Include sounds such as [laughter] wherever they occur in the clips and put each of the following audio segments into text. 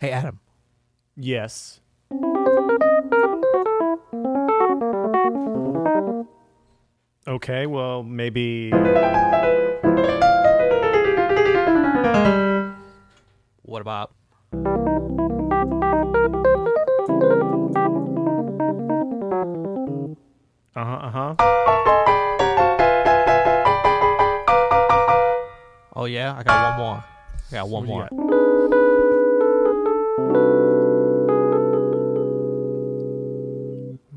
Hey, Adam. Yes. Okay, well, maybe. What about? Uh huh, uh huh. Oh yeah, I got one more. I got one What more. You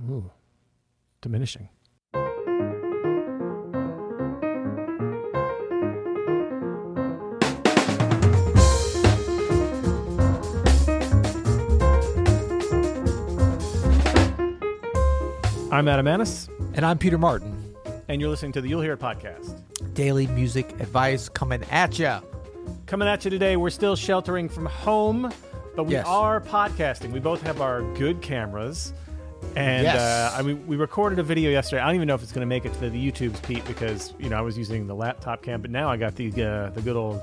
Ooh, diminishing. I'm Adam Maness, And I'm Peter Martin. and you're listening to the You'll Hear It podcast. Daily music advice coming at ya. Coming at you today, we're still sheltering from home, but we Yes. are podcasting. We both have our good cameras. And Yes. uh, I mean, we recorded a video yesterday. I don't even know if it's going to make it to the YouTube's Pete because you know I was using the laptop cam, but now I got the uh, the good old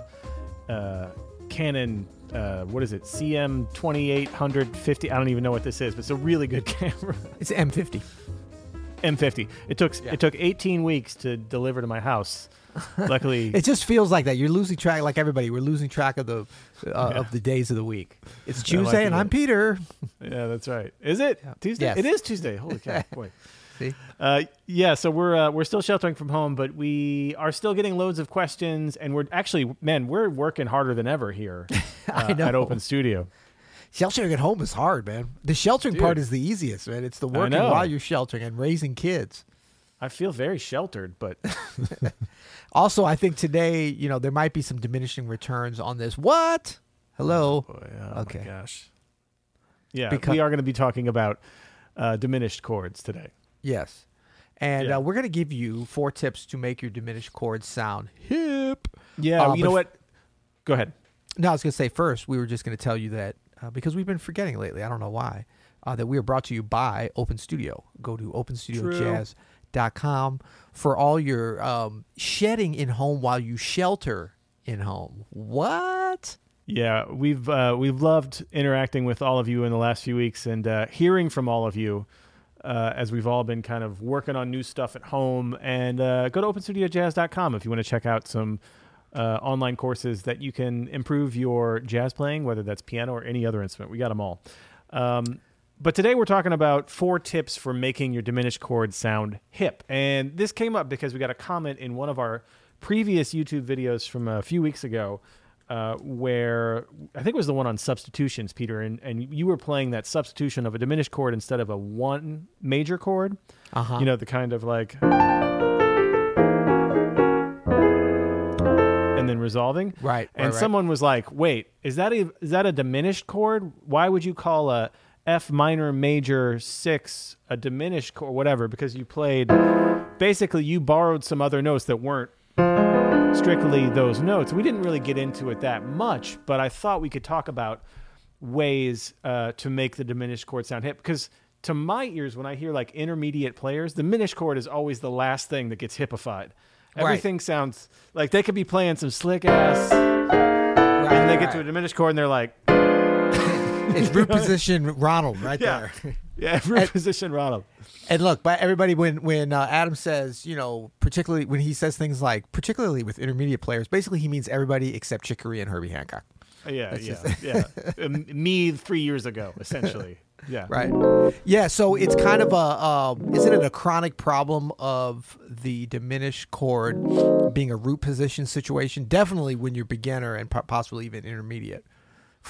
uh, Canon. Uh, what is it? CM twenty eight hundred fifty. I don't even know what this is, but it's a really good [laughs] camera. It's M50. M50. It took Yeah. it took eighteen weeks to deliver to my house. [laughs] Luckily, It just feels like that. You're losing track, like everybody. We're losing track of the uh, Yeah. of the days of the week. It's [laughs] Tuesday, and. I'm Peter. yeah, that's right. Is it Tuesday? Yes. It is Tuesday. Holy cow! [laughs] Boy. See, Uh, yeah, so we're uh, we're still sheltering from home, but we are still getting loads of questions, and we're actually, man, we're working harder than ever here uh, I know. at Open Studio. sheltering at home is hard, man. The sheltering part is the easiest, man. It's the working while you're sheltering and raising kids. I feel very sheltered, but Also, I think today, you know, there might be some diminishing returns on this. What? Hello. boy, oh Okay. gosh, yeah, Because- we are going to be talking about uh, diminished chords today. Yes. And Yeah. uh, we're going to give you four tips to make your diminished chords sound hip. Yeah, Uh, you know what? Go ahead. No, I was going to say first, we were just going to tell you that uh, because we've been forgetting lately, I don't know why, uh, that we are brought to you by Open Studio. Go to openstudiojazz.com for all your um, shedding in home while you shelter in home. What? Yeah, we've uh, we've loved interacting with all of you in the last few weeks and uh, hearing from all of you uh, as we've all been kind of working on new stuff at home. And uh, go to openstudiojazz.com if you want to check out some uh, online courses that you can improve your jazz playing, whether that's piano or any other instrument. We got them all. Um, but today we're talking about four tips for making your diminished chord sound hip. And this came up because we got a comment in one of our previous YouTube videos from a few weeks ago uh, where I think it was the one on substitutions, Peter, and, and you were playing that substitution of a diminished chord instead of a one major chord. Uh huh. You know, the kind of like. And then resolving. Right, And right, right. someone was like, wait, is that a, is that a diminished chord? Why would you call a F minor major six a diminished chord, whatever? Because you played, basically, you borrowed some other notes that weren't strictly those notes. We didn't really get into it that much, but I thought we could talk about ways uh, to make the diminished chord sound hip. Because to my ears, when I hear like intermediate players, the diminished chord is always the last thing that gets hippified. Right. Everything sounds like they could be playing some slick ass, and they get to a diminished chord, and they're like, it's root [laughs] position Ronald right Yeah. there. [laughs] "Yeah, root position, Ronald." And look, but everybody, when when uh, Adam says, you know, particularly when he says things like, particularly with intermediate players, basically he means everybody except Chick Corea and Herbie Hancock. Yeah, That's yeah, just- yeah. [laughs] Um, Me three years ago, essentially. Yeah, Right. Yeah. So it's kind of a, uh, isn't it a chronic problem of the diminished chord being a root position situation? Definitely when you're beginner and possibly even intermediate,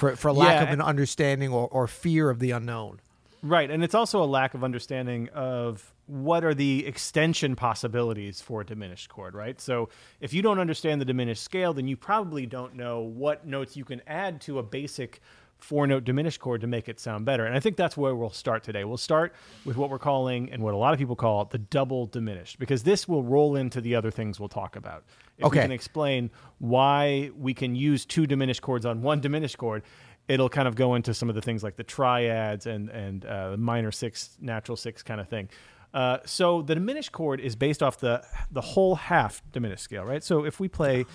for for lack Yeah, of an understanding or, or fear of the unknown. Right, and it's also a lack of understanding of what are the extension possibilities for a diminished chord, right? So if you don't understand the diminished scale, then you probably don't know what notes you can add to a basic four note diminished chord to make it sound better. And I think that's where we'll start today. We'll start with what we're calling and what a lot of people call the double diminished because this will roll into the other things we'll talk about. If Okay. we can explain why we can use two diminished chords on one diminished chord, it'll kind of go into some of the things like the triads and and uh, minor six, natural six kind of thing. Uh, so the diminished chord is based off the the whole half diminished scale, right? So if we play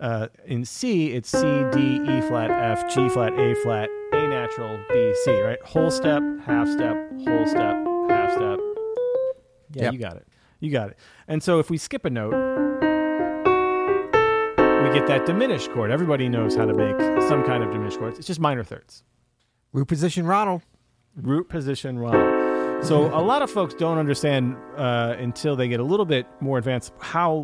uh, in C, it's C, D, E flat, F, G flat, A flat, A natural B C, right? Whole step, half step, whole step, half step. Yeah, Yep. you got it. You got it. And so if we skip a note, we get that diminished chord. Everybody knows how to make some kind of diminished chords. It's just minor thirds. Root position Ronald. root position run. So a lot of folks don't understand uh, until they get a little bit more advanced how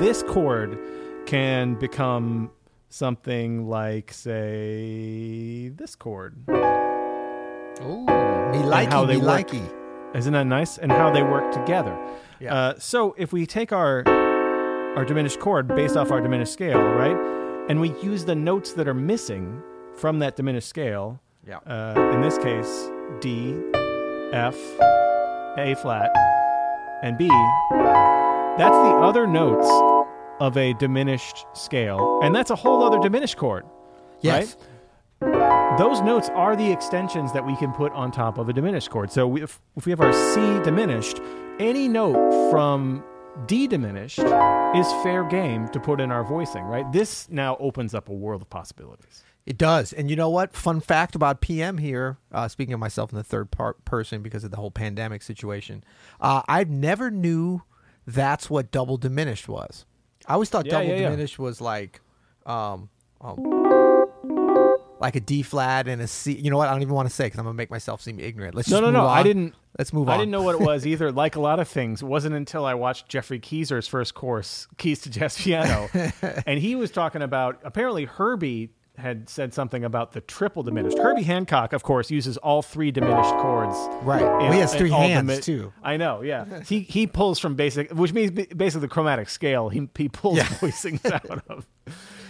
this chord can become something like, say, this chord. Ooh, me likey, how they me work. likey. Isn't that nice? And how they work together. Yeah. Uh, so if we take our our diminished chord based off our diminished scale, right, and we use the notes that are missing from that diminished scale, Yeah. uh, in this case, D, F, A flat, and B. That's the other notes of a diminished scale, and that's a whole other diminished chord. Yes. Those notes are the extensions that we can put on top of a diminished chord. So we, if, if we have our C diminished, any note from D diminished is fair game to put in our voicing, right? This now opens up a world of possibilities. It does. And you know what? Fun fact about PM here, uh, speaking of myself in the third part person because of the whole pandemic situation, uh, I never knew that's what double diminished was. I always thought Yeah, double yeah, yeah. diminished was like, um, um, like a D flat and a C. You know what? I don't even want to say because I'm gonna make myself seem ignorant. Let's No, just no, move no. I on. didn't. Let's move on. I didn't know what it was [laughs] either. Like a lot of things, it wasn't until I watched Jeffrey Keezer's first course, Keys to Jazz Piano, [laughs] and he was talking about apparently Herbie had said something about the triple diminished. Herbie Hancock, of course, uses all three diminished chords. Right. in- Well, he has three hands dimi- too. I know, yeah. he he pulls from basic, which means basically the chromatic scale. He he pulls Yeah. voicings [laughs] out of.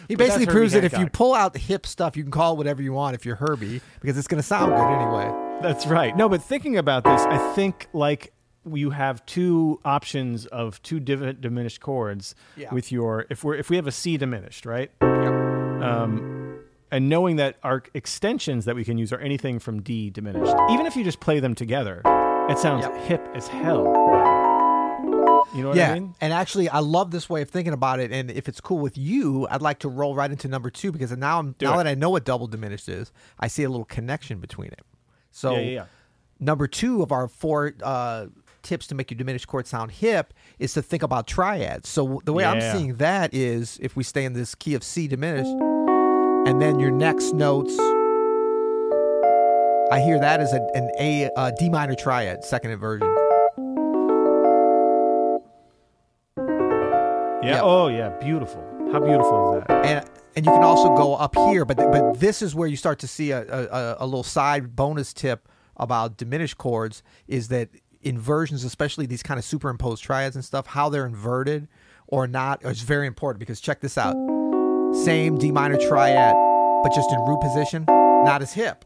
He basically proves that if you pull out the hip stuff, you can call it whatever you want if you're Herbie because it's gonna sound good anyway. That's right. No, but thinking about this, I think like you have two options of two div- diminished chords Yeah. with your if we're if we have a C diminished, right? Yep. Um, and knowing that our extensions that we can use are anything from D diminished, even if you just play them together, it sounds Yep. hip as hell. You know what yeah, I mean? and actually, I love this way of thinking about it. And if it's cool with you, I'd like to roll right into number two because now I'm Do now it. that I know what double diminished is, I see a little connection between it. So Yeah, yeah, yeah. number two of our four uh, tips to make your diminished chord sound hip is to think about triads. So the way I'm seeing that is if we stay in this key of C diminished, and then your next notes. I hear that as a, an A uh, D minor triad, second inversion. Yeah. Yep. Oh, yeah. Beautiful. How beautiful is that? and and you can also go up here, but but this is where you start to see a, a, a little side bonus tip about diminished chords is that inversions, especially these kind of superimposed triads and stuff, how they're inverted or not is very important because check this out. Same D minor triad, but just in root position, not as hip.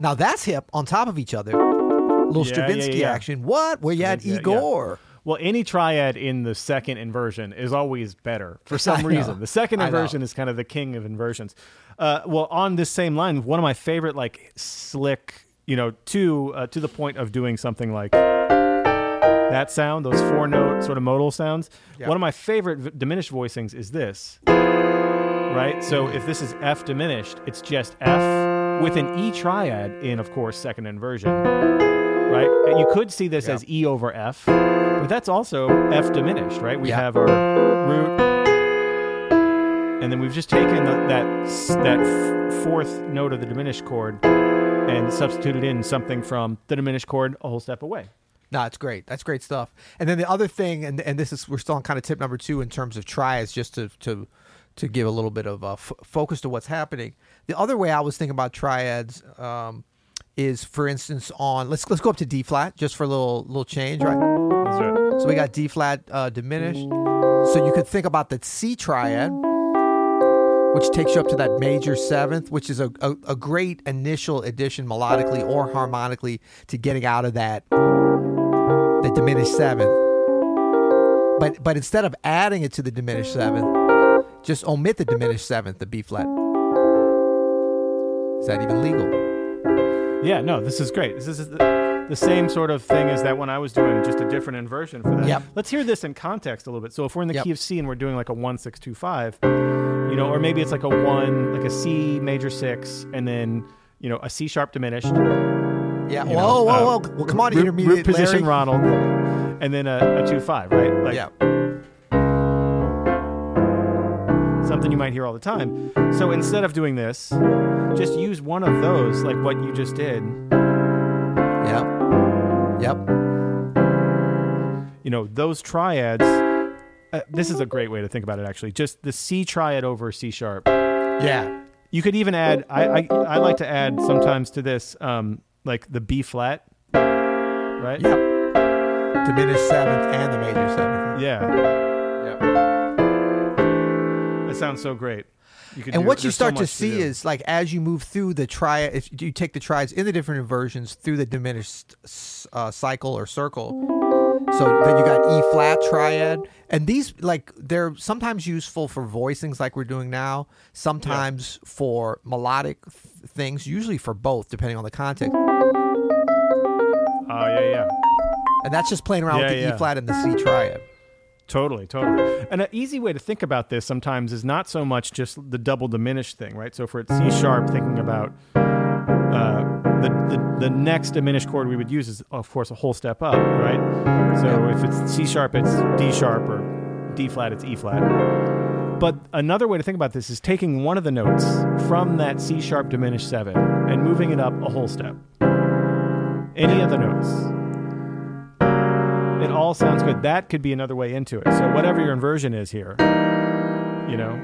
Now that's hip on top of each other. Little Yeah, yeah, Stravinsky yeah. action. What? Where you had yeah. Igor. Well, any triad in the second inversion is always better for some [laughs] reason. The second inversion is kind of the king of inversions. Uh, well, on this same line, one of my favorite, like slick, you know, to uh, to the point of doing something like that sound, those four note sort of modal sounds. Yeah. One of my favorite v- diminished voicings is this. Right. So if this is F diminished, it's just F with an E triad in, of course, second inversion. Right. You could see this Yeah. as E over F, but that's also F diminished, right? We Yeah. have our root, and then we've just taken the, that that f- fourth note of the diminished chord and substituted in something from the diminished chord a whole step away. No, it's great. That's great stuff. And then the other thing, and and this is we're still on kind of tip number two in terms of triads, just to to to give a little bit of uh, f- focus to what's happening. The other way I was thinking about triads um, is, for instance, on let's let's go up to D flat just for a little little change, right? That's right. So we got D flat uh, diminished. So you could think about the C triad, which takes you up to that major seventh, which is a, a, a great initial addition melodically or harmonically to getting out of that the diminished seventh. But but instead of adding it to the diminished seventh, just omit the diminished seventh, the B flat. Is that even legal? Yeah, no, this is great. This is the, the same sort of thing as that when I was doing just a different inversion for that. Yep. Let's hear this in context a little bit. So if we're in the Yep. key of C and we're doing like a one six two five, you know, or maybe it's like a one, like a C major six, and then you know, a C sharp diminished, Yeah. Whoa, know, whoa, uh, whoa. Well, come on, root, intermediate root position Larry. Ronald, and then a, a two five, right? Like Yeah. Something you might hear all the time. So instead of doing this, just use one of those, like what you just did. Yep. Yep. You know, those triads. Uh, this is a great way to think about it. Actually, just the C triad over C sharp. Yeah. You could even add. I I, I like to add sometimes to this, um, like the B flat, right? Yep. Diminished seventh and the major seventh. Yeah, Yep. That sounds so great. And do- what you there's so start to see do. is like as you move through the triad, if you take the triads in the different inversions through the diminished uh, cycle or circle. So then you got E flat triad, and these like they're sometimes useful for voicings like we're doing now, sometimes for melodic th- things, usually for both depending on the context. Oh yeah, yeah. And that's just playing around with the yeah. E flat and the C triad. Totally, totally. And an easy way to think about this sometimes is not so much just the double diminished thing, right? So for it's C sharp, thinking about uh, the, the the next diminished chord we would use is of course a whole step up, right? So if it's C sharp, it's D sharp, or D flat, it's E flat. But another way to think about this is taking one of the notes from that C sharp diminished seven and moving it up a whole step. Any of the notes. It all sounds good. That could be another way into it. So whatever your inversion is here, you know.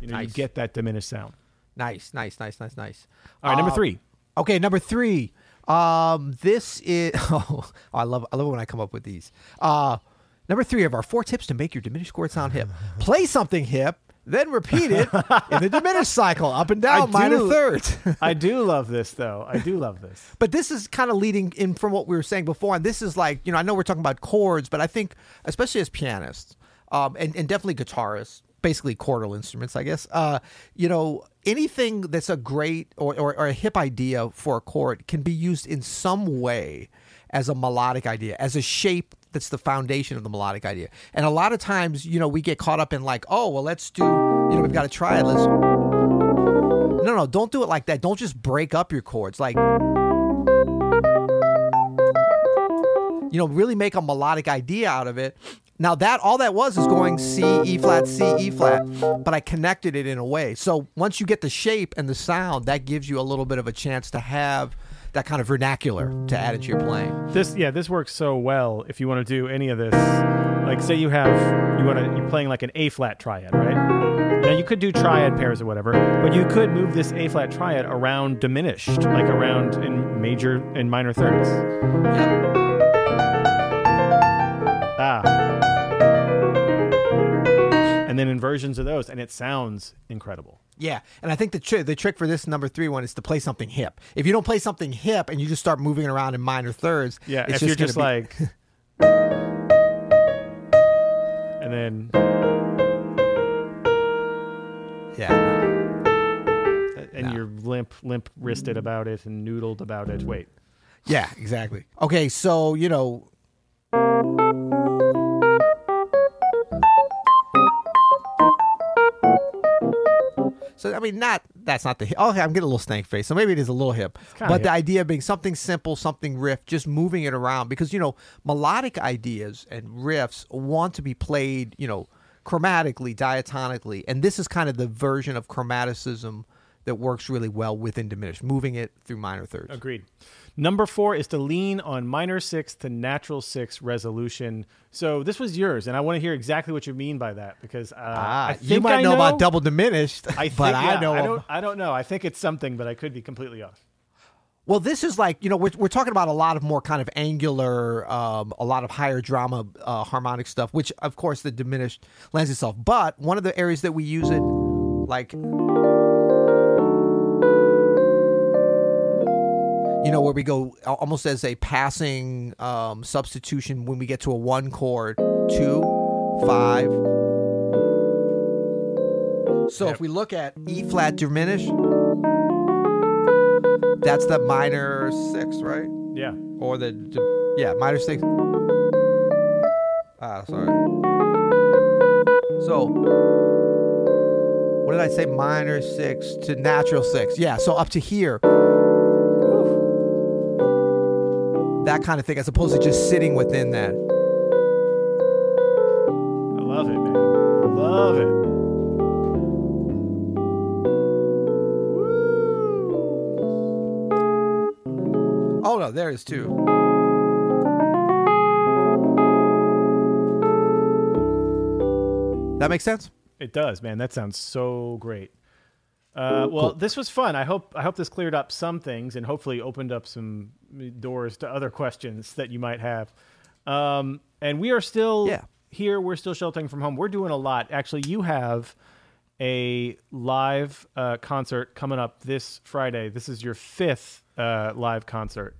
You know, you get that diminished sound. Nice, nice, nice, nice, nice. All right, number Uh, three. Okay, number three. Um, this is [laughs] oh, I love I love it when I come up with these. Uh, number three of our four tips to make your diminished chord sound hip. [laughs] Play something hip, then repeat it in the diminished cycle, up and down, I minor do- thirds. I do love this though. I do love this. [laughs] but this is kind of leading in from what we were saying before, and this is like you know I know we're talking about chords, but I think especially as pianists, um, and and definitely guitarists, basically chordal instruments, I guess. Uh, you know anything that's a great or, or or a hip idea for a chord can be used in some way as a melodic idea, as a shape that's the foundation of the melodic idea. And a lot of times, you know, we get caught up in like, oh, well, let's do, you know, we've got to try it. Let's no, no, don't do it like that. Don't just break up your chords. Like, you know, really make a melodic idea out of it. Now that all that was is going C, E flat, C, E flat, but I connected it in a way. So once you get the shape and the sound, that gives you a little bit of a chance to have that kind of vernacular to add into your playing. This yeah, this works so well if you want to do any of this. Like say you have you want to you're playing like an A flat triad, right? Now you could do triad pairs or whatever, but you could move this A flat triad around diminished, like around in major and minor thirds. Yep. Ah. And then inversions of those, and it sounds incredible. Yeah, and I think the tri- the trick for this number three one is to play something hip. If you don't play something hip and you just start moving around in minor thirds, Yeah, it's if you're just gonna like, [laughs] and then yeah, and No. you're limp, limp wristed about it and noodled about it. Wait, yeah, exactly. Okay, so you know, so I mean, not that's not the hip. Oh, okay, I'm getting a little stank face, so maybe it is a little hip. But the hip. idea being something simple, something riff, just moving it around because you know melodic ideas and riffs want to be played, you know, chromatically, diatonically, and this is kind of the version of chromaticism that works really well within diminished, moving it through minor thirds. agreed. Number four is to lean on minor six to natural six resolution. So this was yours, and I want to hear exactly what you mean by that because uh, Ah, I you might I know, about double diminished, I think, but yeah, I know. I don't. I don't know. I think it's something, but I could be completely off. Well, this is like you know we're we're talking about a lot of more kind of angular, um, a lot of higher drama uh, harmonic stuff, which of course the diminished lends itself. But one of the areas that we use it, like you know, where we go almost as a passing um, substitution when we get to a one chord, two, five. So if we look at E flat diminished, that's the minor six, right? Yeah. Or the yeah minor six. Ah, sorry. So, what did I say? Minor six to natural six. Yeah, so up to here. That kind of thing, as opposed to just sitting within that. I love it, man. Love it. Oh no, there is two. That makes sense. It does, man. That sounds so great. Uh, well, Cool. this was fun. I hope I hope this cleared up some things and hopefully opened up some doors to other questions that you might have. Um, and we are still Yeah. here. We're still sheltering from home. We're doing a lot. Actually, you have a live uh, concert coming up this Friday. This is your fifth uh, live concert.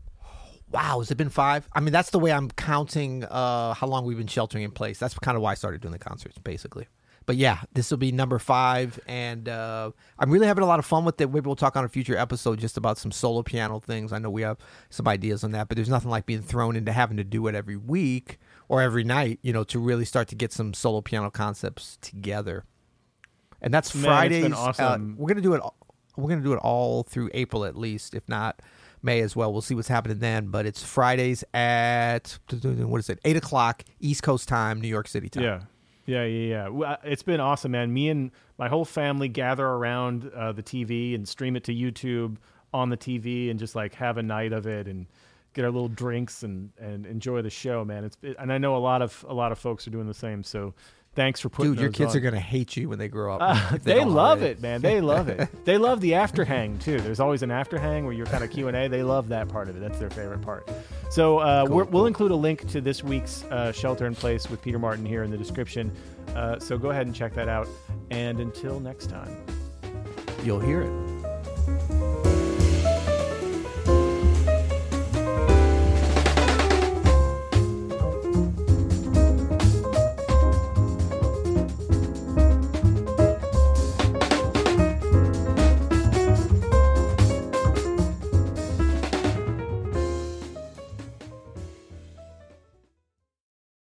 Wow, has it been five? I mean, that's the way I'm counting uh, how long we've been sheltering in place. That's kind of why I started doing the concerts, basically. But yeah, this will be number five, and uh, I'm really having a lot of fun with it. Maybe we'll talk on a future episode just about some solo piano things. I know we have some ideas on that, but there's nothing like being thrown into having to do it every week or every night, you know, to really start to get some solo piano concepts together. And that's it's Fridays. been uh, we're gonna do it. We're gonna do it all through April at least, if not May as well. We'll see what's happening then. But it's Fridays at what is it? Eight o'clock East Coast time, New York City time. Yeah. Yeah, yeah, yeah. It's been awesome, man. Me and my whole family gather around uh, the TV and stream it to YouTube on the TV and just like have a night of it and get our little drinks and, and enjoy the show, man. It's it, and I know a lot of a lot of folks are doing the same. So thanks for putting Dude, your kids on. are gonna hate you when they grow up. [laughs] Uh, if they love already. it, man. They love it. [laughs] they love the after hang too. There's always an after hang where you're kind of Q and A. They love that part of it. That's their favorite part. So uh, Cool, we're, cool. we'll include a link to this week's uh, Shelter in Place with Peter Martin here in the description. Uh, so go ahead and check that out. And until next time. You'll hear it.